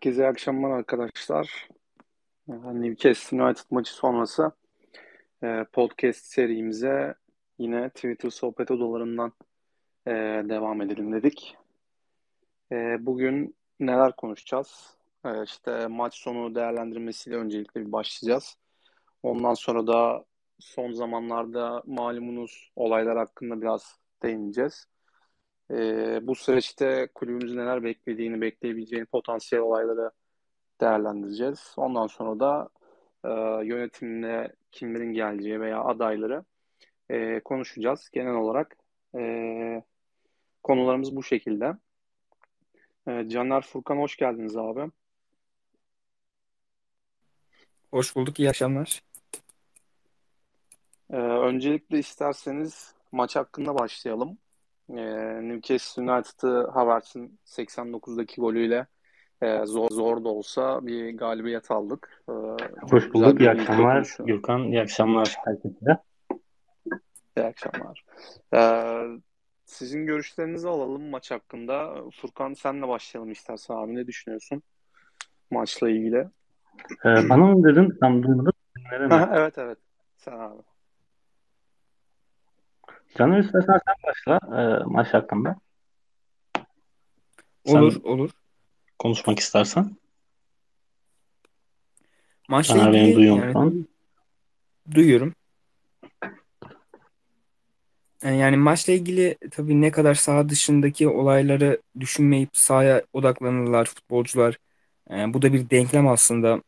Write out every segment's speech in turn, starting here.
Herkese iyi akşamlar arkadaşlar. Ee, Newcastle United maçı sonrası e, podcast serimize yine Twitter sohbet odalarından e, devam edelim dedik. E, bugün neler konuşacağız? İşte maç sonu değerlendirmesiyle öncelikle bir başlayacağız. Ondan sonra da son zamanlarda malumunuz olaylar hakkında biraz değineceğiz. Bu süreçte kulübümüzün neler beklediğini, bekleyebileceğini, potansiyel olayları değerlendireceğiz. Ondan sonra da e, yönetimle kimlerin geleceği veya adayları e, konuşacağız. Genel olarak e, konularımız bu şekilde. E, Caner Furkan hoş geldiniz abi. Hoş bulduk, iyi akşamlar. E, öncelikle isterseniz maç hakkında başlayalım. E, Newcastle United'ı Havertz'in 89'daki golüyle e, zor zor da olsa bir galibiyet aldık. E, Hoş bulduk. İyi akşamlar Gürkan. İyi akşamlar herkese. İyi akşamlar. E, sizin görüşlerinizi alalım maç hakkında. Furkan senle başlayalım istersen abi. Ne düşünüyorsun maçla ilgili? Ee, bana mı dedin? Tam duymadım. evet evet. Sen abi. Canım istersen sen başla e, maç hakkında. Olur, sen... olur konuşmak istersen. Maçla ilgili beni duyuyor yani, musun? Duyuyorum. Yani maçla ilgili tabii ne kadar saha dışındaki olayları düşünmeyip sahaya odaklanırlar futbolcular. Yani bu da bir denklem aslında.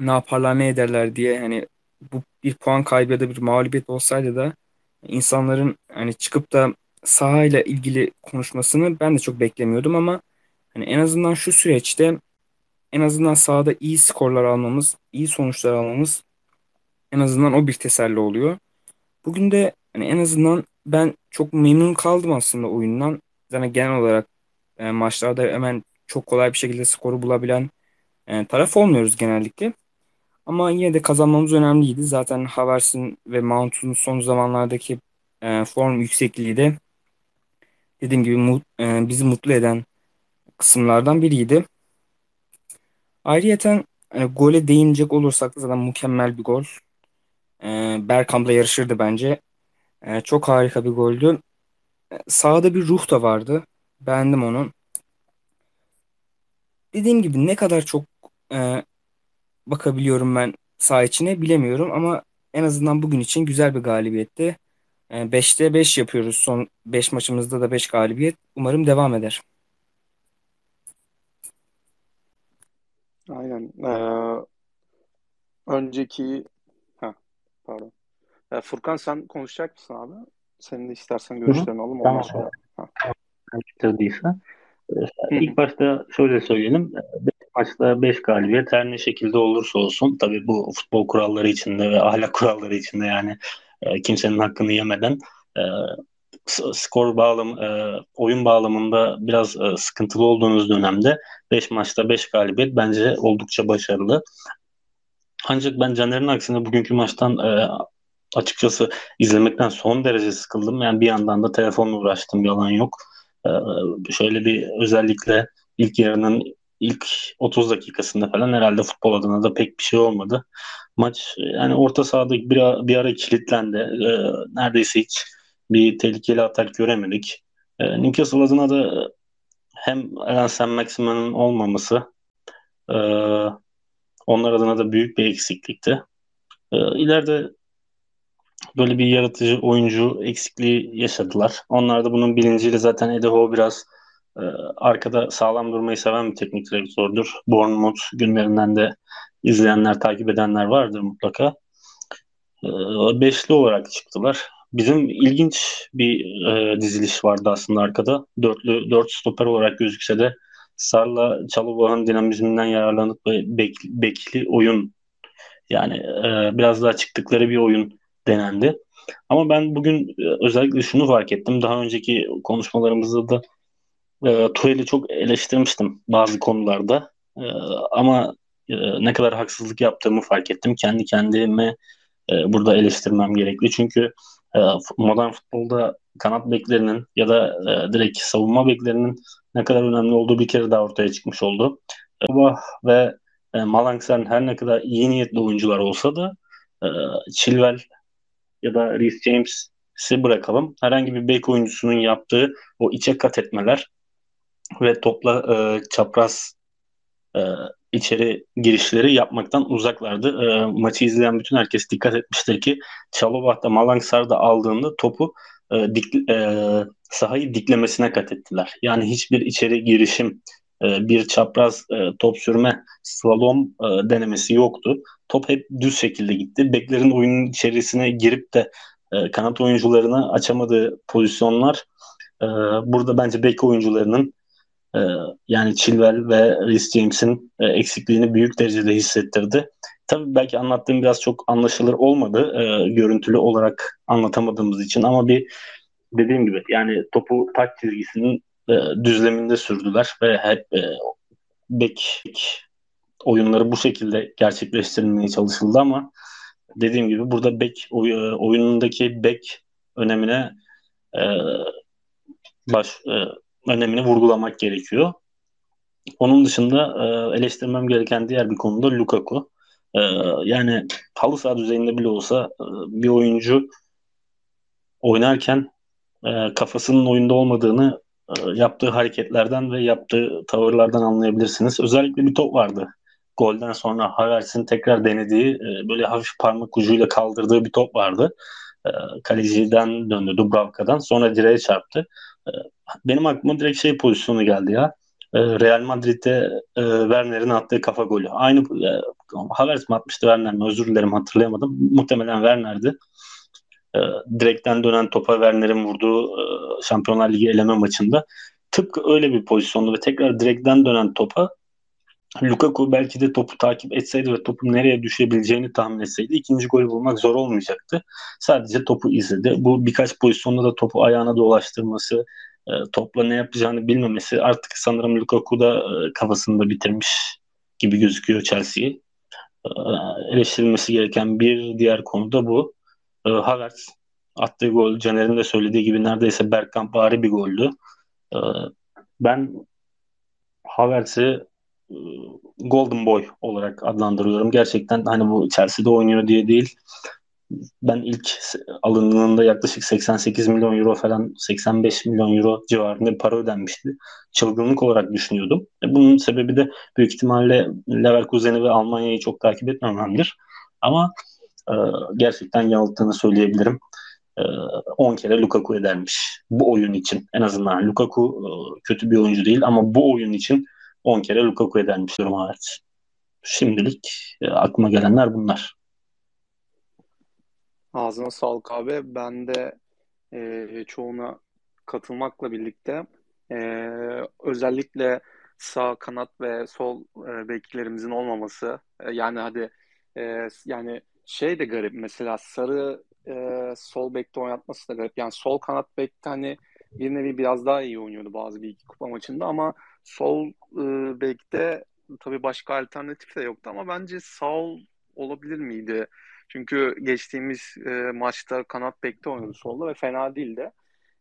Ne yaparlar ne ederler diye hani bu bir puan kaybı ya da bir mağlubiyet olsaydı da insanların hani çıkıp da sahayla ilgili konuşmasını ben de çok beklemiyordum ama Hani en azından şu süreçte en azından sahada iyi skorlar almamız, iyi sonuçlar almamız en azından o bir teselli oluyor. Bugün de hani en azından ben çok memnun kaldım aslında oyundan. Yani genel olarak e, maçlarda hemen çok kolay bir şekilde skoru bulabilen e, taraf olmuyoruz genellikle. Ama yine de kazanmamız önemliydi. Zaten Havertz'in ve Mount'un son zamanlardaki e, form yüksekliği de dediğim gibi mu, e, bizi mutlu eden kısımlardan biriydi. Ayrıyeten hani gole değinecek olursak da zaten mükemmel bir gol. E, Bergkamp'la yarışırdı bence. E, çok harika bir goldü. E, sahada bir ruh da vardı. Beğendim onu. Dediğim gibi ne kadar çok e, bakabiliyorum ben saha içine bilemiyorum ama en azından bugün için güzel bir galibiyetti. 5'te e, 5 yapıyoruz. Son 5 maçımızda da 5 galibiyet. Umarım devam eder. Aynen. Ee, önceki ha pardon. Ee, Furkan sen konuşacak mısın abi? Senin de istersen görüşlerini alalım ondan tamam. sonra. Ha. Bitirdiyse. Ee, ilk başta şöyle söyleyelim. 5 maçta 5 galibiyet her ne şekilde olursa olsun tabii bu futbol kuralları içinde ve ahlak kuralları içinde yani e, kimsenin hakkını yemeden e, skor bağlam e, oyun bağlamında biraz e, sıkıntılı olduğunuz dönemde 5 maçta 5 galibiyet bence oldukça başarılı. Ancak ben Caner'in aksine bugünkü maçtan e, açıkçası izlemekten son derece sıkıldım. Yani bir yandan da telefonla uğraştım yalan yok. E, şöyle bir özellikle ilk yarının ilk 30 dakikasında falan herhalde futbol adına da pek bir şey olmadı. Maç yani orta sahada bir, bir ara kilitlendi. E, neredeyse hiç bir tehlikeli atak göremedik. E, Newcastle adına da hem Eren Sen Maximan'ın olmaması e, onlar adına da büyük bir eksiklikti. E, ileride böyle bir yaratıcı oyuncu eksikliği yaşadılar. Onlar da bunun bilinciyle zaten Edeho biraz arkada sağlam durmayı seven bir teknik direktördür. Bournemouth günlerinden de izleyenler, takip edenler vardır mutlaka. E, beşli olarak çıktılar. Bizim ilginç bir e, diziliş vardı aslında arkada. Dörtlü, dört stoper olarak gözükse de Sarla Çalıbağ'ın dinamizminden yararlanıp bek, bekli oyun yani e, biraz daha çıktıkları bir oyun denendi. Ama ben bugün e, özellikle şunu fark ettim. Daha önceki konuşmalarımızda da e, Tuhel'i çok eleştirmiştim bazı konularda. E, ama e, ne kadar haksızlık yaptığımı fark ettim. Kendi kendime e, burada eleştirmem gerekli. Çünkü e, modern futbolda kanat beklerinin ya da e, direkt savunma beklerinin ne kadar önemli olduğu bir kere daha ortaya çıkmış oldu. Sabah ve e, Malanksen her ne kadar iyi niyetli oyuncular olsa da e, Chilwell ya da Reece James'i bırakalım. Herhangi bir bek oyuncusunun yaptığı o içe kat etmeler ve topla e, çapraz e, içeri girişleri yapmaktan uzaklardı. E, maçı izleyen bütün herkes dikkat etmiştir ki Çalobah'ta Malangsar'da aldığında topu e, dik, e, sahayı diklemesine kat ettiler. Yani hiçbir içeri girişim, e, bir çapraz e, top sürme, slalom e, denemesi yoktu. Top hep düz şekilde gitti. Beklerin oyunun içerisine girip de e, kanat oyuncularını açamadığı pozisyonlar e, burada bence bek oyuncularının e, yani Chilwell ve Reece James'in e, eksikliğini büyük derecede hissettirdi. Tabii belki anlattığım biraz çok anlaşılır olmadı e, görüntülü olarak anlatamadığımız için ama bir dediğim gibi yani topu tak çizgisinin e, düzleminde sürdüler ve hep e, bek oyunları bu şekilde gerçekleştirilmeye çalışıldı ama dediğim gibi burada bek oy, oyunundaki bek önemine baş önemini vurgulamak gerekiyor. Onun dışında e, eleştirmem gereken diğer bir konuda Lukaku. E, yani halı saha düzeyinde bile olsa e, bir oyuncu oynarken e, kafasının oyunda olmadığını e, yaptığı hareketlerden ve yaptığı tavırlardan anlayabilirsiniz. Özellikle bir top vardı. Golden sonra Havertz'in tekrar denediği e, böyle hafif parmak ucuyla kaldırdığı bir top vardı. E, kaleciden döndü Dubravka'dan sonra direğe çarptı. E, benim aklıma direkt şey pozisyonu geldi ya. E, Real Madrid'de e, Werner'in attığı kafa golü. Aynı e, Havertz mi atmıştı Werner mi özür dilerim hatırlayamadım. Muhtemelen Werner'di. E, direkten dönen topa Werner'in vurduğu e, Şampiyonlar Ligi eleme maçında. Tıpkı öyle bir pozisyonda ve tekrar direkten dönen topa Lukaku belki de topu takip etseydi ve topun nereye düşebileceğini tahmin etseydi ikinci golü bulmak zor olmayacaktı. Sadece topu izledi. Bu birkaç pozisyonda da topu ayağına dolaştırması, e, topla ne yapacağını bilmemesi artık sanırım Lukaku da e, kafasında bitirmiş gibi gözüküyor Chelsea'yi. E, eleştirilmesi gereken bir diğer konu da bu. E, Havertz attığı gol Caner'in de söylediği gibi neredeyse Bergkamp bari bir goldü. E, ben Havertz'i e, Golden Boy olarak adlandırıyorum. Gerçekten hani bu Chelsea'de oynuyor diye değil. Ben ilk alındığında yaklaşık 88 milyon euro falan 85 milyon euro civarında bir para ödenmişti. Çılgınlık olarak düşünüyordum. E, bunun sebebi de büyük ihtimalle Leverkusen'i ve Almanya'yı çok takip etmememdir. Ama e, gerçekten yanılttığını söyleyebilirim. 10 kere Lukaku edermiş bu oyun için. En azından Lukaku kötü bir oyuncu değil ama bu oyun için 10 kere Lukaku edermiş durum hariç. Şimdilik e, aklıma gelenler bunlar. Ağzına sağlık abi. Ben de e, çoğuna katılmakla birlikte e, özellikle sağ kanat ve sol e, beklerimizin olmaması e, yani hadi e, yani şey de garip mesela sarı e, sol bekte oynatması da garip. Yani sol kanat bekte hani bir nevi biraz daha iyi oynuyordu bazı bir iki kupa maçında ama sol e, bekte tabii başka alternatif de yoktu ama bence sağ olabilir miydi? Çünkü geçtiğimiz e, maçta kanat bekte oynadı solda ve fena değildi.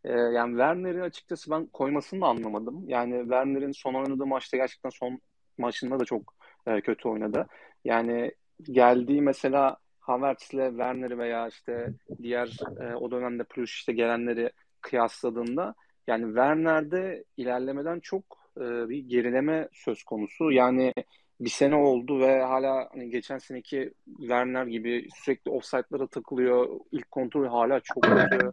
E, yani Werner'i açıkçası ben koymasını da anlamadım. Yani Werner'in son oynadığı maçta gerçekten son maçında da çok e, kötü oynadı. Yani geldiği mesela Havertz'le Werner'i veya işte diğer e, o dönemde Pulisic işte gelenleri kıyasladığında yani Werner'de ilerlemeden çok e, bir gerileme söz konusu. Yani bir sene oldu ve hala hani geçen seneki Werner gibi sürekli offside'lara takılıyor. İlk kontrol hala çok kötü.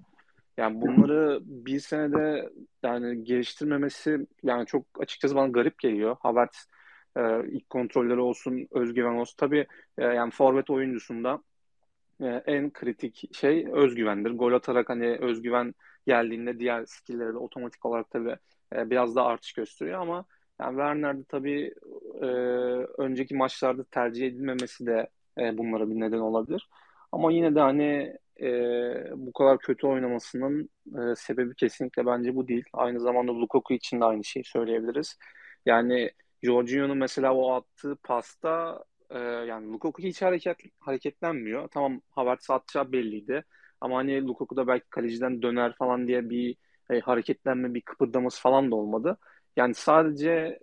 Yani bunları bir senede yani geliştirmemesi yani çok açıkçası bana garip geliyor. Havertz e, ilk kontrolleri olsun, özgüven olsun. Tabii e, yani forvet oyuncusunda e, en kritik şey özgüvendir. Gol atarak hani özgüven geldiğinde diğer skill'lere de otomatik olarak tabii e, biraz daha artış gösteriyor ama yani Werner'de tabii e, önceki maçlarda tercih edilmemesi de e, bunlara bir neden olabilir. Ama yine de hani e, bu kadar kötü oynamasının e, sebebi kesinlikle bence bu değil. Aynı zamanda Lukaku için de aynı şeyi söyleyebiliriz. Yani Jorginho'nun mesela o attığı pasta e, yani Lukaku hiç hareket hareketlenmiyor. Tamam Havertz atacağı belliydi. Ama hani Lukaku da belki kaleciden döner falan diye bir e, hareketlenme, bir kıpırdaması falan da olmadı. Yani sadece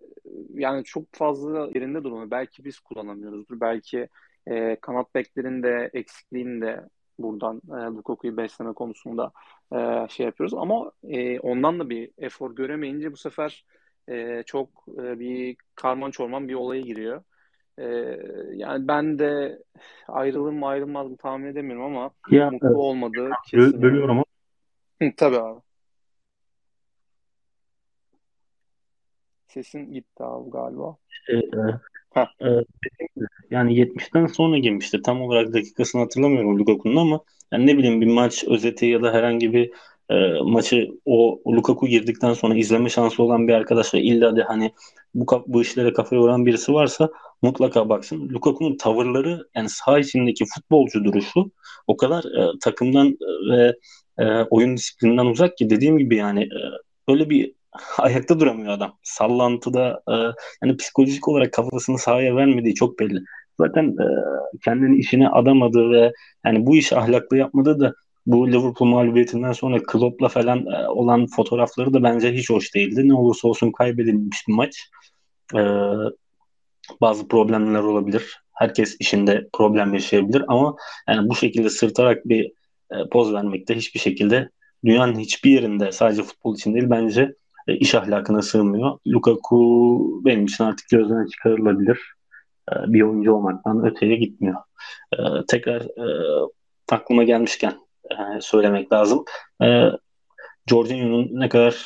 yani çok fazla yerinde durmuyor. Belki biz kullanamıyoruzdur. Belki e, kanat beklerin de eksikliğini de buradan e, Lukaku'yu besleme konusunda e, şey yapıyoruz. Ama e, ondan da bir efor göremeyince bu sefer e, çok e, bir karman çorman bir olaya giriyor. E, yani ben de ayrılır mı ayrılmaz mı tahmin edemiyorum ama ya, mutlu evet. olmadığı kesin. Bölüyorum ama. Tabii abi. Sesin gitti abi galiba. Şey, e, e, yani 70'ten sonra girmişti. Tam olarak dakikasını hatırlamıyorum Lukaku'nun ama yani ne bileyim bir maç özeti ya da herhangi bir e, maçı o Lukaku girdikten sonra izleme şansı olan bir arkadaş ve illa de hani bu, bu işlere kafayı yoran birisi varsa mutlaka baksın. Lukaku'nun tavırları yani saha içindeki futbolcu duruşu o kadar e, takımdan ve e, oyun disiplininden uzak ki dediğim gibi yani e, böyle bir ayakta duramıyor adam. Sallantıda e, yani psikolojik olarak kafasını sahaya vermediği çok belli. Zaten e, kendini işine adamadı ve yani bu işi ahlaklı yapmadı da bu Liverpool mağlubiyetinden sonra Klopp'la falan e, olan fotoğrafları da bence hiç hoş değildi. Ne olursa olsun kaybedilmiş bir maç. E, bazı problemler olabilir. Herkes işinde problem yaşayabilir ama yani bu şekilde sırtarak bir e, poz vermekte hiçbir şekilde dünyanın hiçbir yerinde sadece futbol için değil bence e, iş ahlakına sığmıyor. Lukaku benim için artık gözden çıkarılabilir. E, bir oyuncu olmaktan öteye gitmiyor. E, tekrar e, aklıma gelmişken e, söylemek lazım. E, Jorginho'nun ne kadar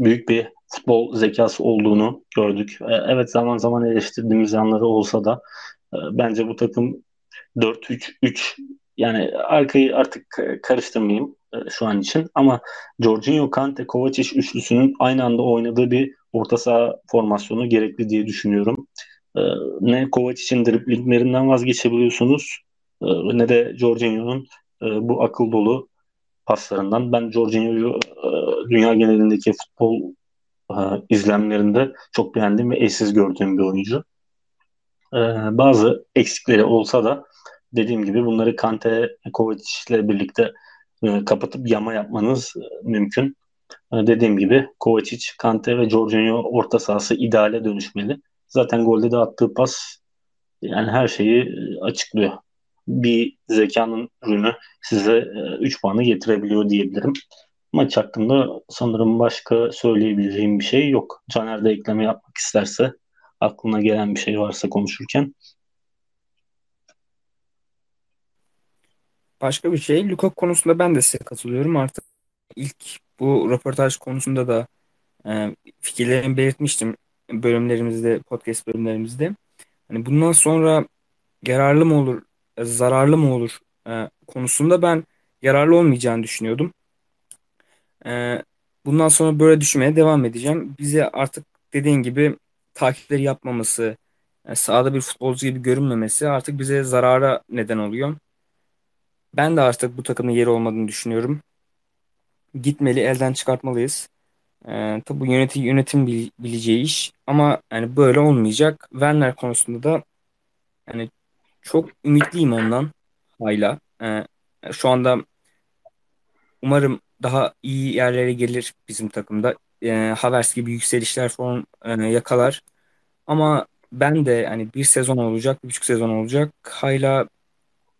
büyük bir futbol zekası olduğunu gördük. Evet zaman zaman eleştirdiğimiz anları olsa da bence bu takım 4-3-3 yani arkayı artık karıştırmayayım e, şu an için ama Jorginho, Kante, Kovacic üçlüsünün aynı anda oynadığı bir orta saha formasyonu gerekli diye düşünüyorum. E, ne Kovacic'in driblinglerinden vazgeçebiliyorsunuz e, ne de Jorginho'nun bu akıl dolu paslarından. Ben Jorginho'yu dünya genelindeki futbol izlemlerinde çok beğendim ve eşsiz gördüğüm bir oyuncu. Bazı eksikleri olsa da dediğim gibi bunları Kante, Kovacic ile birlikte e, kapatıp yama yapmanız e, mümkün. E, dediğim gibi Kovacic, Kante ve Jorginho orta sahası ideale dönüşmeli. Zaten golde de attığı pas yani her şeyi açıklıyor. Bir zekanın ürünü size 3 puanı getirebiliyor diyebilirim. Maç hakkında sanırım başka söyleyebileceğim bir şey yok. Caner de ekleme yapmak isterse aklına gelen bir şey varsa konuşurken. Başka bir şey. Lukaku konusunda ben de size katılıyorum. Artık ilk bu röportaj konusunda da e, fikirlerimi belirtmiştim bölümlerimizde, podcast bölümlerimizde. Hani bundan sonra yararlı mı olur, zararlı mı olur e, konusunda ben yararlı olmayacağını düşünüyordum. E, bundan sonra böyle düşünmeye devam edeceğim. Bize artık dediğin gibi takipleri yapmaması, yani sahada bir futbolcu gibi görünmemesi artık bize zarara neden oluyor. Ben de artık bu takımın yeri olmadığını düşünüyorum. Gitmeli, elden çıkartmalıyız. Ee, tabi bu yönetim, yönetim bileceği iş ama yani böyle olmayacak. Werner konusunda da yani çok ümitliyim ondan hala. Ee, şu anda umarım daha iyi yerlere gelir bizim takımda. Ee, Havertz gibi yükselişler falan e, yakalar. Ama ben de yani bir sezon olacak, bir buçuk sezon olacak. Hala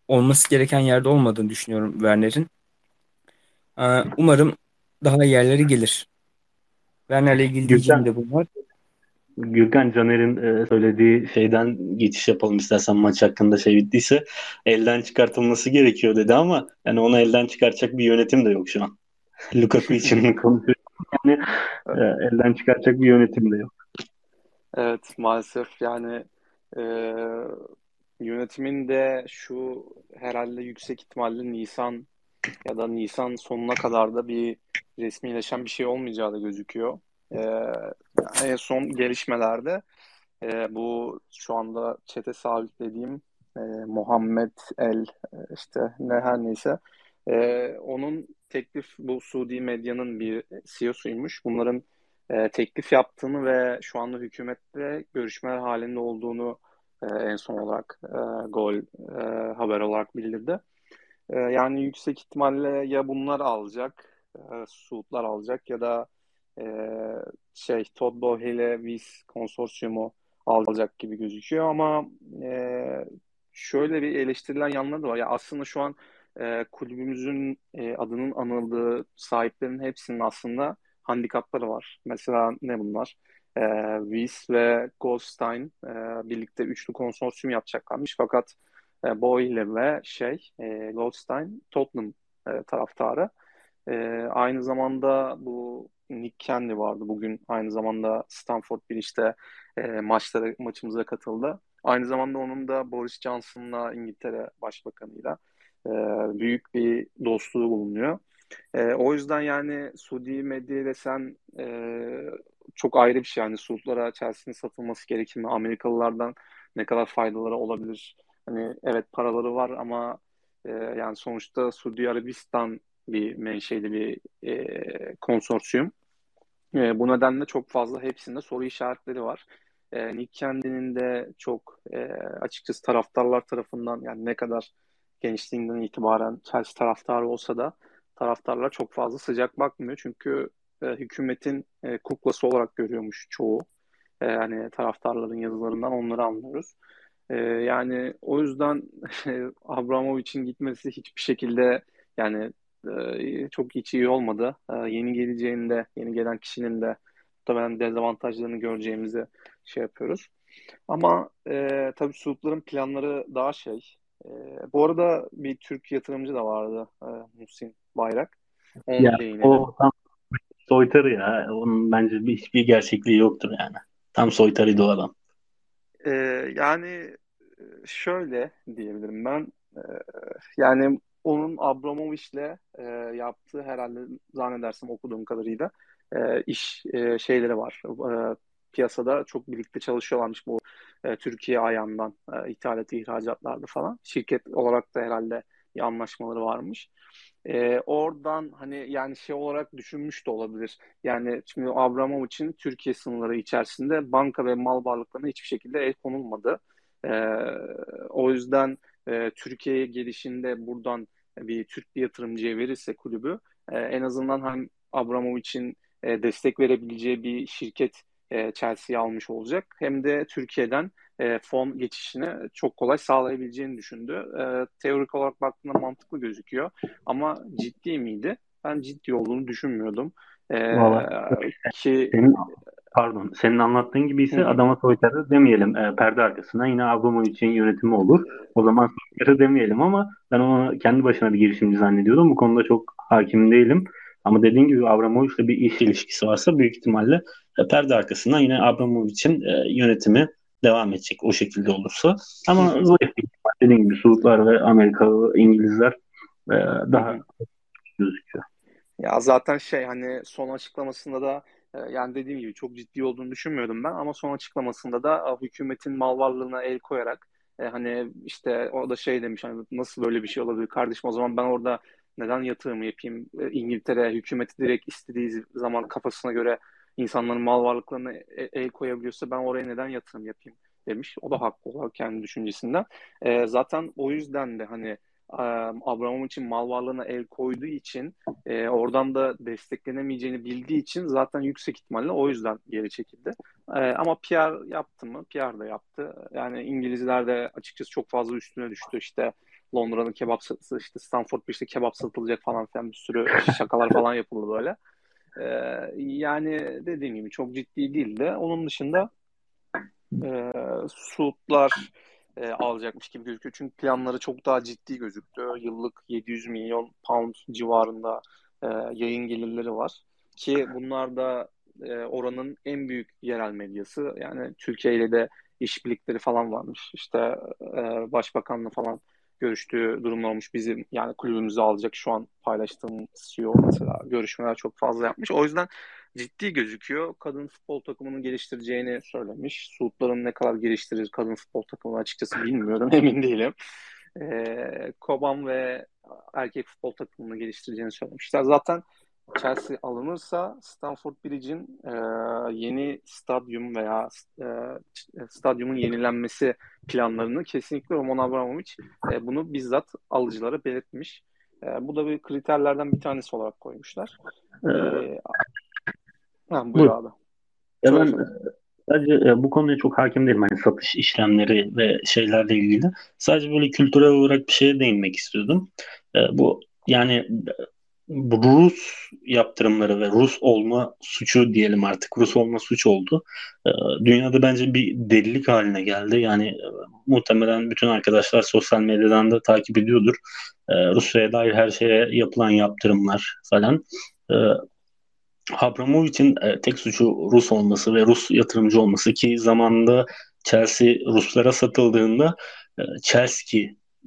olması gereken yerde olmadığını düşünüyorum Werner'in. Ee, umarım daha iyi yerlere gelir. Werner'le ilgili diyeceğim de bunlar. Gürkan Caner'in e, söylediği şeyden geçiş yapalım istersen maç hakkında şey bittiyse elden çıkartılması gerekiyor dedi ama yani onu elden çıkartacak bir yönetim de yok şu an. Lukaku için konuşuyor. Yani e, elden çıkartacak bir yönetim de yok. Evet maalesef yani e, Yönetimin de şu herhalde yüksek ihtimalle Nisan ya da Nisan sonuna kadar da bir resmileşen bir şey olmayacağı da gözüküyor. Ee, en son gelişmelerde e, bu şu anda çete sabitlediğim e, Muhammed El e, işte ne her neyse e, onun teklif bu Suudi medyanın bir CEO'suymuş. Bunların e, teklif yaptığını ve şu anda hükümetle görüşmeler halinde olduğunu e, en son olarak e, gol e, haber olarak bildirdi. yani yüksek ihtimalle ya bunlar alacak, Suudlar alacak ya da e, şey Todd Bowley ile Wiz konsorsiyumu alacak gibi gözüküyor ama e, şöyle bir eleştirilen yanları da var. Ya aslında şu an e, kulübümüzün e, adının anıldığı sahiplerin hepsinin aslında handikapları var. Mesela ne bunlar? E, Wies ve Goldstein e, birlikte üçlü konsorsiyum yapacaklarmış. Fakat e, Boyle ve şey e, Goldstein Tottenham e, taraftarı. E, aynı zamanda bu Nick Kendi vardı. Bugün aynı zamanda Stanford Bridge'de e, maçlara, maçımıza katıldı. Aynı zamanda onun da Boris Johnson'la İngiltere Başbakanı'yla e, büyük bir dostluğu bulunuyor. E, o yüzden yani Suudi medya desen e, çok ayrı bir şey. Yani Suudlara Chelsea'nin satılması gerekir mi? Amerikalılardan ne kadar faydaları olabilir? Hani evet paraları var ama e, yani sonuçta Suudi Arabistan bir menşeli bir e, konsorsiyum. E, bu nedenle çok fazla hepsinde soru işaretleri var. E, Nick kendinin de çok e, açıkçası taraftarlar tarafından yani ne kadar gençliğinden itibaren Chelsea taraftarı olsa da taraftarlar çok fazla sıcak bakmıyor. Çünkü e, hükümetin e, kuklası olarak görüyormuş çoğu. E, hani taraftarların yazılarından onları anlıyoruz. E, yani o yüzden Abramovich'in gitmesi hiçbir şekilde yani e, çok hiç iyi olmadı. E, yeni geleceğinde, yeni gelen kişinin de muhtemelen dezavantajlarını göreceğimizi şey yapıyoruz. Ama e, tabii Suudların planları daha şey. E, bu arada bir Türk yatırımcı da vardı. E, Muhsin Bayrak. Onu ya, o tam soytarı ya. Onun bence hiçbir gerçekliği yoktur yani. Tam soytarıydı o adam. E, yani şöyle diyebilirim ben. E, yani onun Abramovich'le e, yaptığı herhalde zannedersem okuduğum kadarıyla e, iş e, şeyleri var. E, piyasada çok birlikte çalışıyorlarmış bu e, Türkiye ayağından e, ithalat ihracatlarda falan. Şirket olarak da herhalde bir anlaşmaları varmış. E, oradan hani yani şey olarak düşünmüş de olabilir. Yani şimdi Abramovich'in Türkiye sınırları içerisinde banka ve mal varlıklarına hiçbir şekilde el konulmadı. E, o yüzden e, Türkiye'ye gelişinde buradan bir Türk bir yatırımcıya verirse kulübü e, en azından hem Abramovich'in e, destek verebileceği bir şirket e, Chelsea'yi almış olacak. Hem de Türkiye'den e, fon geçişini çok kolay sağlayabileceğini düşündü. E, teorik olarak baktığında mantıklı gözüküyor. Ama ciddi miydi? Ben ciddi olduğunu düşünmüyordum. E, Vallahi, ki senin, pardon senin anlattığın gibi ise Hı. adama soytarı demeyelim e, perde arkasına yine Abramovich'in yönetimi olur. O zaman soytarı demeyelim ama ben onu kendi başına bir girişimci zannediyordum. Bu konuda çok hakim değilim. Ama dediğin gibi Abramovich'le bir iş ilişkisi varsa büyük ihtimalle e, perde arkasından yine Abramovich'in e, yönetimi devam edecek o şekilde olursa. Ama zayıf bir. Dediğim gibi Suudlar ve Amerikalı, İngilizler e, daha gözüküyor. Ya zaten şey hani son açıklamasında da e, yani dediğim gibi çok ciddi olduğunu düşünmüyordum ben ama son açıklamasında da hükümetin mal varlığına el koyarak e, hani işte o da şey demiş hani nasıl böyle bir şey olabilir kardeşim o zaman ben orada neden yatırım yapayım? E, İngiltere hükümeti direkt istediği zaman kafasına göre insanların mal varlıklarına e, el koyabiliyorsa ben oraya neden yatırım yapayım demiş. O da haklı olarak kendi düşüncesinden. E, zaten o yüzden de hani Abramovich'in mal varlığına el koyduğu için e, oradan da desteklenemeyeceğini bildiği için zaten yüksek ihtimalle o yüzden geri çekildi. E, ama PR yaptı mı? PR da yaptı. Yani İngilizler de açıkçası çok fazla üstüne düştü. İşte Londra'nın kebap işte Stanford işte kebap satılacak falan filan bir sürü şakalar falan yapıldı böyle. Ee, yani dediğim gibi çok ciddi değildi. Onun dışında e, Suudlar e, alacakmış gibi gözüküyor. Çünkü planları çok daha ciddi gözüktü. Yıllık 700 milyon pound civarında e, yayın gelirleri var. Ki bunlar da e, oranın en büyük yerel medyası. Yani Türkiye ile de işbirlikleri falan varmış. İşte e, başbakanla falan görüştüğü durumlar olmuş. Bizim yani kulübümüzü alacak şu an paylaştığım CEO mesela görüşmeler çok fazla yapmış. O yüzden ciddi gözüküyor. Kadın futbol takımının geliştireceğini söylemiş. Suudların ne kadar geliştirir kadın futbol takımını açıkçası bilmiyorum. Emin değilim. Ee, Koban ve erkek futbol takımını geliştireceğini söylemişler. Zaten Chelsea alınırsa Stamford Bridge'in e, yeni stadyum veya e, stadyumun yenilenmesi planlarını kesinlikle Roman Abramovich e, bunu bizzat alıcılara belirtmiş. E, bu da bir kriterlerden bir tanesi olarak koymuşlar. E, Ha, buyur abi. Ya ben sadece e, bu konuya çok hakim değilim. Hani satış işlemleri ve şeylerle ilgili. Sadece böyle kültürel olarak bir şeye değinmek istiyordum. E, bu yani bu Rus yaptırımları ve Rus olma suçu diyelim artık Rus olma suç oldu. E, dünyada bence bir delilik haline geldi. Yani muhtemelen bütün arkadaşlar sosyal medyadan da takip ediyordur. Rusya'ya dair her şeye yapılan yaptırımlar falan. Abramovich'in e, tek suçu Rus olması ve Rus yatırımcı olması ki zamanında Chelsea Ruslara satıldığında e, Chelsea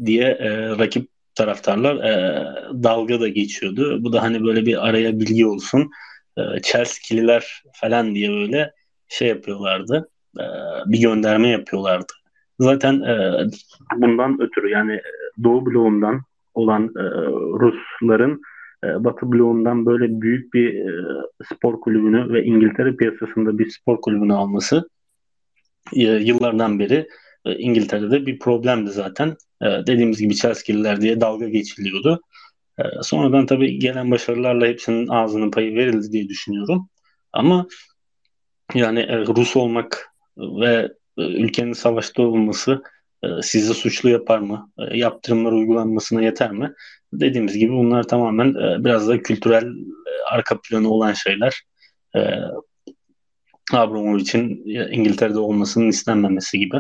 diye e, rakip taraftarlar e, dalga da geçiyordu. Bu da hani böyle bir araya bilgi olsun. E, Chelsea'liler falan diye böyle şey yapıyorlardı. E, bir gönderme yapıyorlardı. Zaten e, bundan ötürü yani Doğu bloğundan olan e, Rusların e, Batı bloğundan böyle büyük bir e, spor kulübünü ve İngiltere piyasasında bir spor kulübünü alması e, yıllardan beri e, İngiltere'de bir problemdi zaten. E, dediğimiz gibi Chelsea'liler diye dalga geçiliyordu. E, sonradan tabii gelen başarılarla hepsinin ağzının payı verildi diye düşünüyorum. Ama yani e, Rus olmak ve e, ülkenin savaşta olması e, sizi suçlu yapar mı? E, yaptırımlar uygulanmasına yeter mi? Dediğimiz gibi bunlar tamamen e, biraz da kültürel arka planı olan şeyler. Abramovich'in İngiltere'de olmasının istenmemesi gibi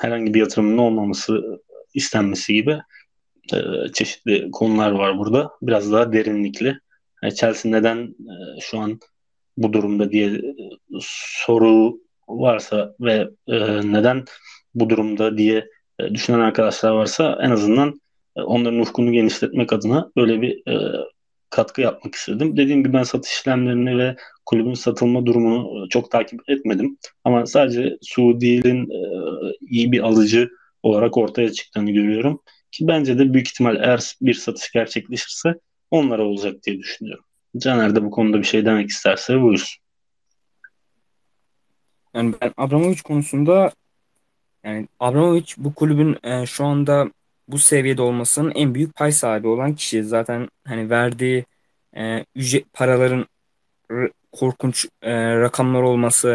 herhangi bir yatırımın olmaması istenmesi gibi çeşitli konular var burada. Biraz daha derinlikli. Chelsea neden şu an bu durumda diye soru varsa ve neden bu durumda diye e, düşünen arkadaşlar varsa en azından e, onların ufkunu genişletmek adına böyle bir e, katkı yapmak istedim. Dediğim gibi ben satış işlemlerini ve kulübün satılma durumunu çok takip etmedim. Ama sadece Suudi'nin iyi bir alıcı olarak ortaya çıktığını görüyorum. Ki bence de büyük ihtimal eğer bir satış gerçekleşirse onlara olacak diye düşünüyorum. Caner de bu konuda bir şey demek isterse buyursun. Yani ben Abramovich konusunda yani Abramovich bu kulübün e, şu anda bu seviyede olmasının en büyük pay sahibi olan kişi. Zaten hani verdiği e, ücret paraların korkunç e, rakamlar olması,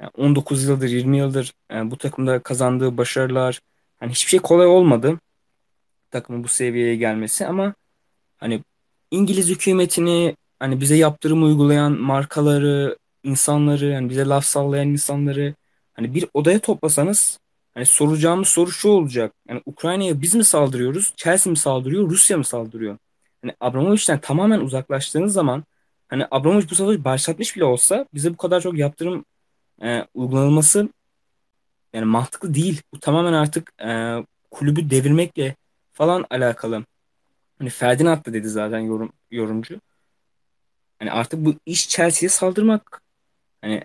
yani 19 yıldır 20 yıldır e, bu takımda kazandığı başarılar hani hiçbir şey kolay olmadı takımın bu seviyeye gelmesi ama hani İngiliz hükümetini hani bize yaptırım uygulayan markaları, insanları, yani bize laf sallayan insanları hani bir odaya toplasanız Hani soracağımız soru şu olacak. Yani Ukrayna'ya biz mi saldırıyoruz? Chelsea mi saldırıyor? Rusya mı saldırıyor? Hani Abramovich'ten tamamen uzaklaştığınız zaman hani Abramovich bu savaşı başlatmış bile olsa bize bu kadar çok yaptırım e, uygulanılması yani mantıklı değil. Bu tamamen artık e, kulübü devirmekle falan alakalı. Hani Ferdinand da dedi zaten yorum, yorumcu. Hani artık bu iş Chelsea'ye saldırmak. Hani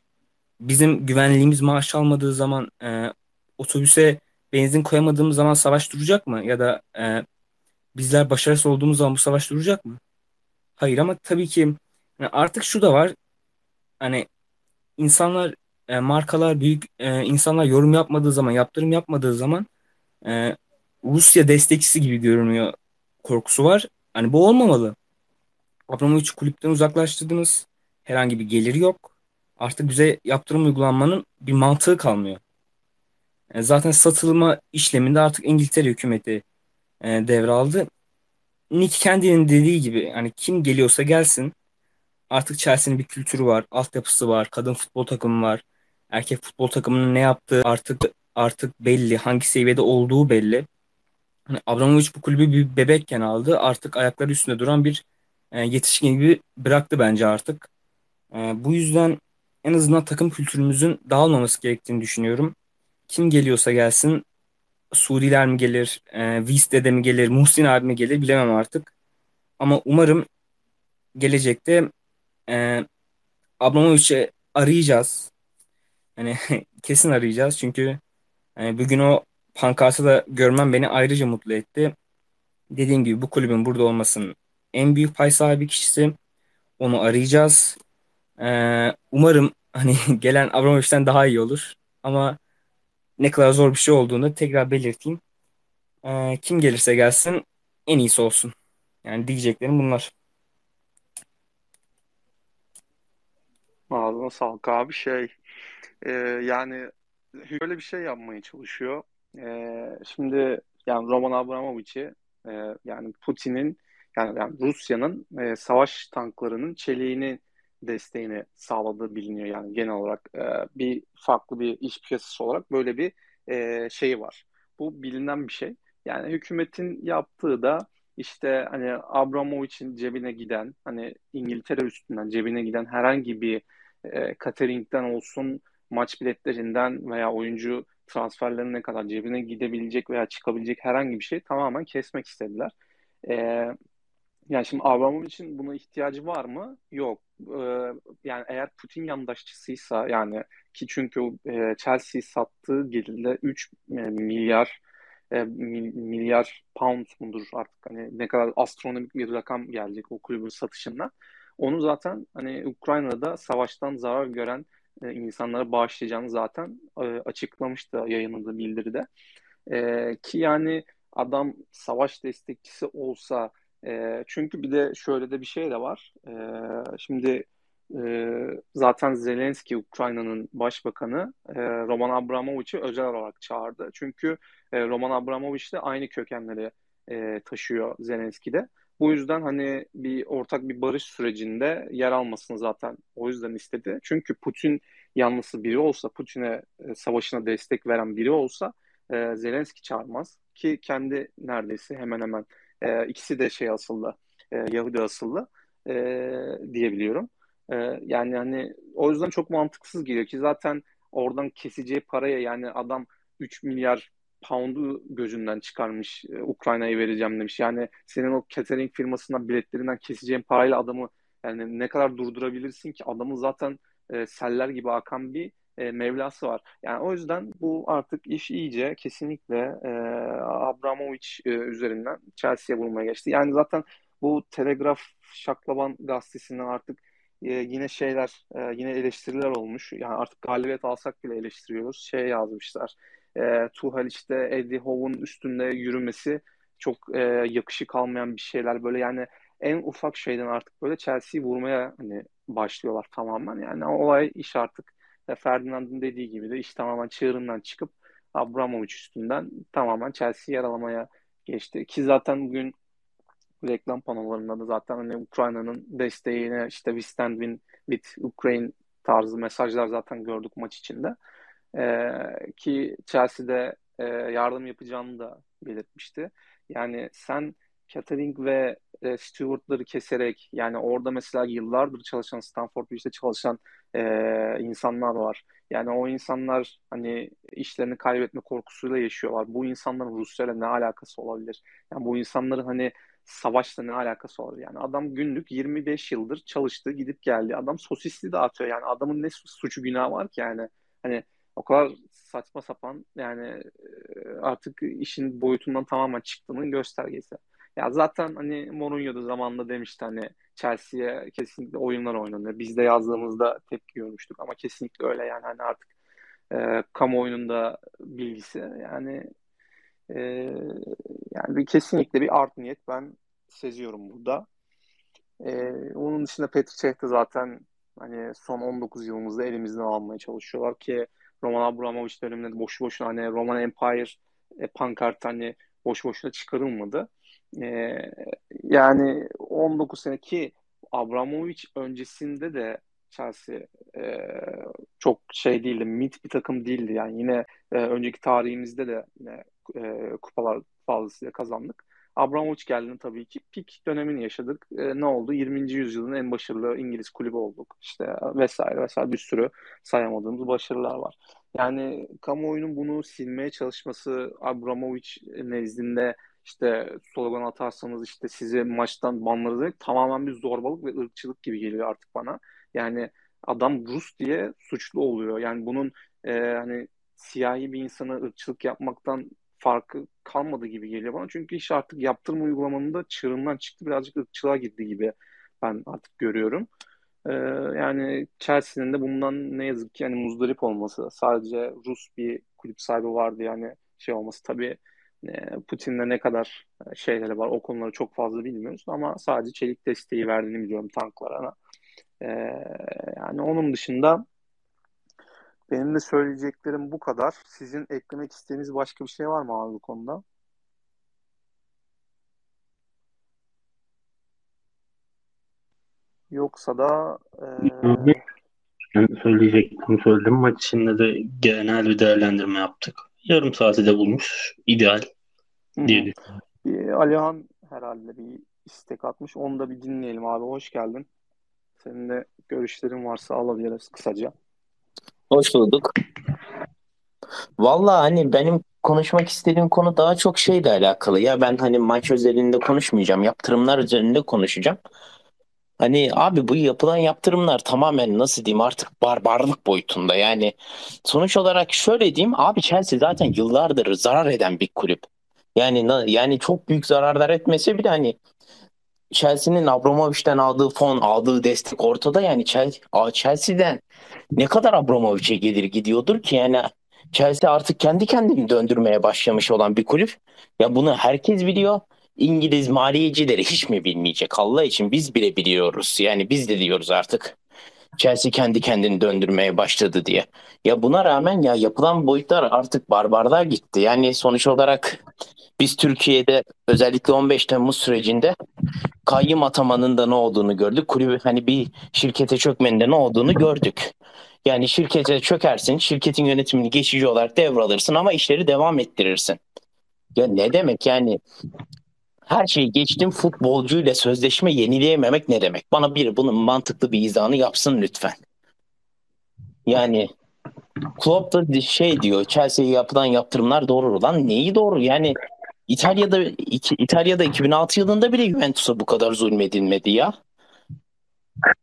bizim güvenliğimiz maaş almadığı zaman e, otobüse benzin koyamadığımız zaman savaş duracak mı? Ya da e, bizler başarısız olduğumuz zaman bu savaş duracak mı? Hayır ama tabii ki yani artık şu da var. Hani insanlar e, markalar büyük e, insanlar yorum yapmadığı zaman yaptırım yapmadığı zaman e, Rusya destekçisi gibi görünüyor korkusu var. Hani bu olmamalı. Abramovich kulüpten uzaklaştırdınız. Herhangi bir geliri yok. Artık bize yaptırım uygulanmanın bir mantığı kalmıyor. E, zaten satılma işleminde artık İngiltere hükümeti e, devraldı. Nick kendinin dediği gibi hani kim geliyorsa gelsin. Artık Chelsea'nin bir kültürü var, altyapısı var, kadın futbol takımı var. Erkek futbol takımının ne yaptığı artık artık belli, hangi seviyede olduğu belli. Hani Abramovich bu kulübü bir bebekken aldı. Artık ayakları üstünde duran bir e, yetişkin gibi bıraktı bence artık. Bu yüzden en azından takım kültürümüzün dağılmaması gerektiğini düşünüyorum kim geliyorsa gelsin Suudiler mi gelir, e, Viste mi gelir, Muhsin abi mi gelir bilemem artık. Ama umarım gelecekte e, Abramovich'i arayacağız. Hani kesin arayacağız çünkü yani bugün o pankartı da görmem beni ayrıca mutlu etti. Dediğim gibi bu kulübün burada olmasının en büyük pay sahibi kişisi. Onu arayacağız. Ee, umarım hani gelen Abramovich'ten daha iyi olur. Ama ne kadar zor bir şey olduğunu tekrar belirteyim. Ee, kim gelirse gelsin en iyisi olsun. Yani diyeceklerim bunlar. Ağzına sağlık abi şey e, yani böyle bir şey yapmaya çalışıyor. E, şimdi yani Roman Abramovich'i e, yani Putin'in yani, yani Rusya'nın e, savaş tanklarının çeliğini desteğini sağladığı biliniyor yani genel olarak e, bir farklı bir iş piyasası olarak böyle bir e, şeyi var. Bu bilinen bir şey. Yani hükümetin yaptığı da işte hani Abramovich'in cebine giden hani İngiltere üstünden cebine giden herhangi bir e, catering'den olsun maç biletlerinden veya oyuncu transferlerine kadar cebine gidebilecek veya çıkabilecek herhangi bir şey tamamen kesmek istediler. E, yani şimdi Abramovich'in buna ihtiyacı var mı? Yok. Ee, yani eğer Putin yandaşçısıysa yani ki çünkü e, Chelsea'yi sattığı gelirde 3 e, milyar e, milyar pound mudur artık hani ne kadar astronomik bir rakam gelecek o kulübün satışında. Onu zaten hani Ukrayna'da savaştan zarar gören e, insanlara bağışlayacağını zaten e, açıklamıştı yayınladığı bildiride. E, ki yani adam savaş destekçisi olsa e, çünkü bir de şöyle de bir şey de var. E, şimdi e, zaten Zelenski Ukrayna'nın başbakanı e, Roman Abramovich'i özel olarak çağırdı. Çünkü e, Roman Abramovich de aynı kökenleri e, taşıyor Zelenski'de. Bu yüzden hani bir ortak bir barış sürecinde yer almasını zaten o yüzden istedi. Çünkü Putin yanlısı biri olsa, Putin'e savaşına destek veren biri olsa e, Zelenski çağırmaz ki kendi neredeyse hemen hemen e, ikisi de şey asıllı, e, Yahudi asıllı e, diyebiliyorum. E, yani hani o yüzden çok mantıksız geliyor ki zaten oradan keseceği paraya yani adam 3 milyar pound'u gözünden çıkarmış e, Ukrayna'ya vereceğim demiş. Yani senin o catering firmasından biletlerinden keseceğin parayla adamı yani ne kadar durdurabilirsin ki adamın zaten e, seller gibi akan bir e, Mevlası var. Yani o yüzden bu artık iş iyice kesinlikle e, Abramovich e, üzerinden Chelsea'ye vurmaya geçti. Yani zaten bu Telegraf Şaklaban gazetesinden artık e, yine şeyler, e, yine eleştiriler olmuş. Yani artık galibiyet alsak bile eleştiriyoruz. Şey yazmışlar. E, Tuhal işte Eddie Howe'un üstünde yürümesi çok e, yakışık almayan bir şeyler. Böyle yani en ufak şeyden artık böyle Chelsea'yi vurmaya hani başlıyorlar tamamen. Yani olay iş artık Ferdinand'ın dediği gibi de iş tamamen çığırından çıkıp Abramovich üstünden tamamen Chelsea yaralamaya geçti. Ki zaten bugün reklam panolarında da zaten hani Ukrayna'nın desteğine işte we stand with Ukraine tarzı mesajlar zaten gördük maç içinde. Ee, ki Chelsea'de e, yardım yapacağını da belirtmişti. Yani sen catering ve e, stewardları keserek yani orada mesela yıllardır çalışan Stanford Bridge'de çalışan e, insanlar var. Yani o insanlar hani işlerini kaybetme korkusuyla yaşıyorlar. Bu insanların Rusya'yla ne alakası olabilir? Yani bu insanların hani savaşla ne alakası olabilir? Yani adam günlük 25 yıldır çalıştı, gidip geldi. Adam sosisli dağıtıyor. Yani adamın ne suçu günah var ki yani? Hani o kadar saçma sapan yani e, artık işin boyutundan tamamen çıktığının göstergesi. Ya zaten hani Mourinho da zamanında demişti hani Chelsea'ye kesinlikle oyunlar oynanıyor. Biz de yazdığımızda tepki görmüştük ama kesinlikle öyle yani hani artık e, kamuoyunun bilgisi yani e, yani bir kesinlikle bir art niyet ben seziyorum burada. E, onun dışında Petr Cech de zaten hani son 19 yılımızda elimizden almaya çalışıyorlar ki Roman Abramovich döneminde boşu boşuna hani Roman Empire e, pankart hani boş boşuna çıkarılmadı. E, yani 19 seneki Abramovich öncesinde de Chelsea e, çok şey değildi, mit bir takım değildi. Yani yine e, önceki tarihimizde de yine e, kupalar fazlasıyla kazandık. Abramovich geldiğinde tabii ki pik dönemini yaşadık. E, ne oldu? 20. yüzyılın en başarılı İngiliz kulübü olduk. İşte vesaire vesaire bir sürü sayamadığımız başarılar var. Yani kamuoyunun bunu silmeye çalışması Abramovich nezdinde işte slogan atarsanız işte sizi maçtan banlarız tamamen bir zorbalık ve ırkçılık gibi geliyor artık bana. Yani adam Rus diye suçlu oluyor. Yani bunun e, hani siyahi bir insana ırkçılık yapmaktan farkı kalmadı gibi geliyor bana. Çünkü iş artık yaptırma uygulamanın da çığırından çıktı. Birazcık ırkçılığa girdi gibi ben artık görüyorum. Ee, yani Chelsea'nin de bundan ne yazık ki yani muzdarip olması. Sadece Rus bir kulüp sahibi vardı yani şey olması. Tabii e, Putin'le ne kadar e, şeyleri var o konuları çok fazla bilmiyoruz ama sadece çelik desteği verdiğini biliyorum tanklara. E, yani onun dışında benim de söyleyeceklerim bu kadar. Sizin eklemek istediğiniz başka bir şey var mı abi bu konuda? Yoksa da e... söyleyecektim söyledim. Maç içinde de genel bir değerlendirme yaptık. Yarım saati de bulmuş. İdeal diye Alihan herhalde bir istek atmış. Onu da bir dinleyelim abi. Hoş geldin. Senin de görüşlerin varsa alabiliriz kısaca. Hoş bulduk. Valla hani benim konuşmak istediğim konu daha çok şeyle alakalı. Ya ben hani maç özelinde konuşmayacağım. Yaptırımlar üzerinde konuşacağım. Hani abi bu yapılan yaptırımlar tamamen nasıl diyeyim artık barbarlık boyutunda. Yani sonuç olarak şöyle diyeyim abi Chelsea zaten yıllardır zarar eden bir kulüp. Yani yani çok büyük zararlar etmesi bile hani Chelsea'nin Abramovich'ten aldığı fon, aldığı destek ortada yani Chelsea'den ne kadar Abramovich'e gelir gidiyordur ki yani Chelsea artık kendi kendini döndürmeye başlamış olan bir kulüp. Ya bunu herkes biliyor. İngiliz maliyecileri hiç mi bilmeyecek? Allah için biz bile biliyoruz. Yani biz de diyoruz artık. Chelsea kendi kendini döndürmeye başladı diye. Ya buna rağmen ya yapılan boyutlar artık barbarlığa gitti. Yani sonuç olarak biz Türkiye'de özellikle 15 Temmuz sürecinde kayyım atamanın da ne olduğunu gördük. Kulübü hani bir şirkete çökmenin de ne olduğunu gördük. Yani şirkete çökersin, şirketin yönetimini geçici olarak devralırsın ama işleri devam ettirirsin. Ya ne demek yani her şeyi geçtim futbolcuyla sözleşme yenileyememek ne demek? Bana bir bunun mantıklı bir izahını yapsın lütfen. Yani Klopp da şey diyor Chelsea'ye yapılan yaptırımlar doğru. Lan neyi doğru? Yani İtalya'da İtalya'da 2006 yılında bile Juventus'a bu kadar zulmedilmedi ya.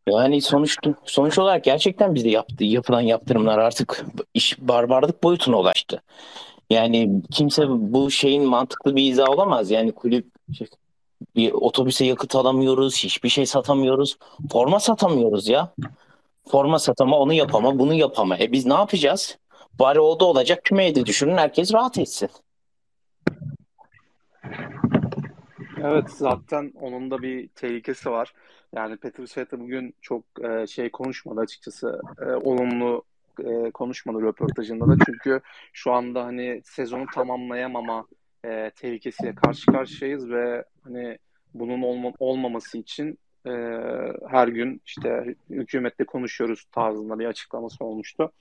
Yani sonuç sonuç olarak gerçekten bize yaptı, yapılan yaptırımlar artık iş barbarlık boyutuna ulaştı. Yani kimse bu şeyin mantıklı bir izah olamaz. Yani kulüp bir otobüse yakıt alamıyoruz, hiçbir şey satamıyoruz. Forma satamıyoruz ya. Forma satama, onu yapama, bunu yapama. E biz ne yapacağız? Bari o olacak kümeyi de düşürün, herkes rahat etsin. Evet zaten onun da bir tehlikesi var. Yani Peter Seta bugün çok e, şey konuşmadı açıkçası. E, olumlu e, konuşmadı röportajında da. Çünkü şu anda hani sezonu tamamlayamama e, tehlikesiyle karşı karşıyayız ve hani bunun olma, olmaması için e, her gün işte hükümetle konuşuyoruz tarzında bir açıklaması olmuştu.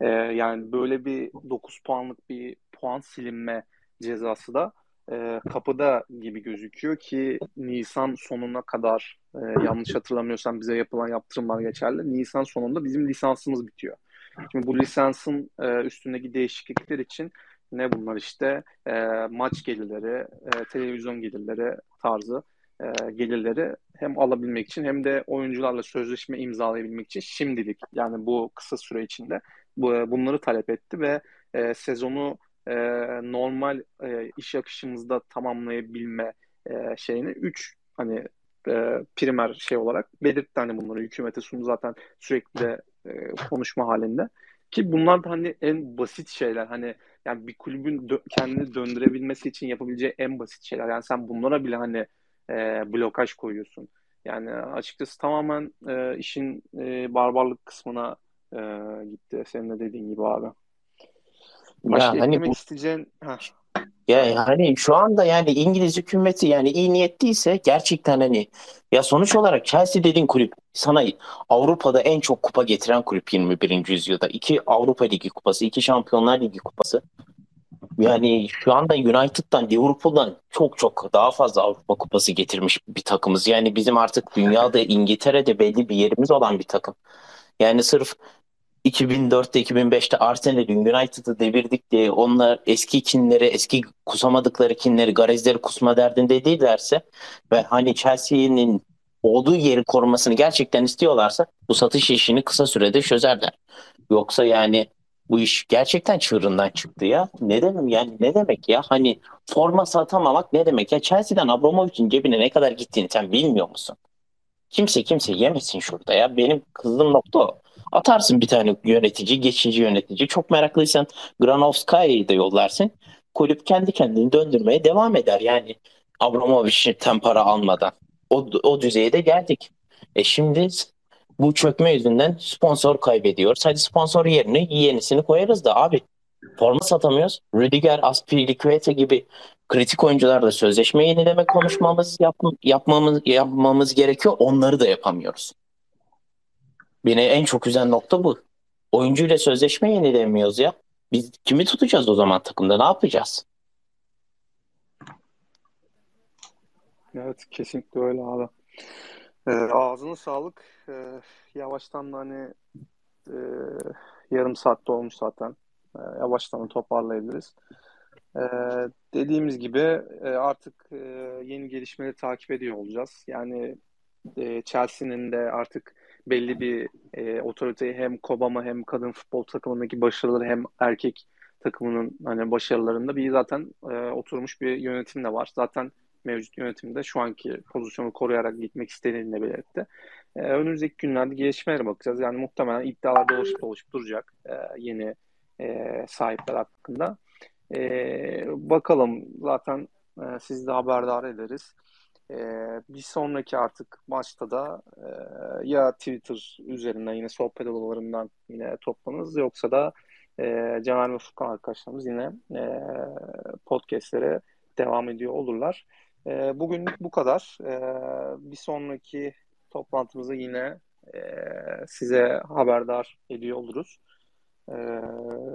E, yani böyle bir 9 puanlık bir puan silinme cezası da e, kapıda gibi gözüküyor ki Nisan sonuna kadar e, yanlış hatırlamıyorsam bize yapılan yaptırımlar geçerli. Nisan sonunda bizim lisansımız bitiyor. Şimdi bu lisansın e, üstündeki değişiklikler için ne bunlar işte? E, maç gelirleri, e, televizyon gelirleri tarzı e, gelirleri hem alabilmek için hem de oyuncularla sözleşme imzalayabilmek için şimdilik yani bu kısa süre içinde bu, bunları talep etti ve e, sezonu e, normal e, iş akışımızda tamamlayabilme e, şeyini 3 hani e, primer şey olarak belirtti. Hani bunları hükümete sundu. Zaten sürekli de e, konuşma halinde ki bunlar da hani en basit şeyler. Hani yani bir kulübün dö- kendini döndürebilmesi için yapabileceği en basit şeyler. Yani sen bunlara bile hani e, blokaj koyuyorsun. Yani açıkçası tamamen e, işin e, barbarlık kısmına e, gitti. Senin de dediğin gibi abi. Başka ya hani bu, isteyeceğin... Ya hani şu anda yani İngiliz hükümeti yani iyi niyetliyse gerçekten hani ya sonuç olarak Chelsea dediğin kulüp sana Avrupa'da en çok kupa getiren kulüp 21. yüzyılda. iki Avrupa Ligi kupası, iki Şampiyonlar Ligi kupası. Yani şu anda United'dan, Liverpool'dan çok çok daha fazla Avrupa kupası getirmiş bir takımız. Yani bizim artık dünyada, İngiltere'de belli bir yerimiz olan bir takım. Yani sırf 2004'te 2005'te Arsenal'i United'ı devirdik diye onlar eski kinleri, eski kusamadıkları kinleri, garezleri kusma derdinde değillerse ve hani Chelsea'nin olduğu yeri korumasını gerçekten istiyorlarsa bu satış işini kısa sürede çözerler. Yoksa yani bu iş gerçekten çığırından çıktı ya. Ne demek yani ne demek ya? Hani forma satamamak ne demek ya? Chelsea'den Abramovich'in cebine ne kadar gittiğini sen bilmiyor musun? Kimse kimse yemesin şurada ya. Benim kızdığım nokta o. Atarsın bir tane yönetici, geçici yönetici. Çok meraklıysan Granovskaya'yı da yollarsın. Kulüp kendi kendini döndürmeye devam eder. Yani Abramovich'ten para almadan. O, o düzeye de geldik. E şimdi Bu çökme yüzünden sponsor kaybediyoruz. Hadi sponsor yerine yenisini koyarız da abi forma satamıyoruz. Rüdiger, Aspilicueta gibi kritik oyuncularla sözleşme yenileme konuşmamız yap, yapmamız yapmamız gerekiyor. Onları da yapamıyoruz. Beni en çok üzen nokta bu. Oyuncuyla sözleşme yenilemiyoruz ya. Biz kimi tutacağız o zaman takımda? Ne yapacağız? Evet kesinlikle öyle abi. Ee, ağzına sağlık. Ee, yavaştan da hani e, yarım saatte olmuş zaten. Ee, yavaştan da toparlayabiliriz. Ee, dediğimiz gibi e, artık e, yeni gelişmeleri takip ediyor olacağız. Yani e, Chelsea'nin de artık belli bir e, otoriteyi hem Kobama hem kadın futbol takımındaki başarıları hem erkek takımının hani başarılarında bir zaten e, oturmuş bir yönetim de var. Zaten mevcut yönetimde şu anki pozisyonu koruyarak gitmek istediğini belirtti. E, önümüzdeki günlerde gelişmelere bakacağız. Yani muhtemelen iddialar dolaşıp dolaşıp duracak e, yeni e, sahipler hakkında. E, bakalım zaten e, siz de haberdar ederiz. E, bir sonraki artık maçta da e, ya Twitter üzerinden yine sohbet odalarından yine toplanırız yoksa da e, Caner ve Furkan arkadaşlarımız yine e, podcastlere devam ediyor olurlar. E, bugünlük bu kadar. E, bir sonraki toplantımızda yine e, size haberdar ediyor oluruz. E,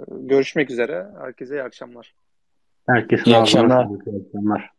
görüşmek üzere. Herkese iyi akşamlar. Herkesin İyi akşamlar. İyi akşamlar.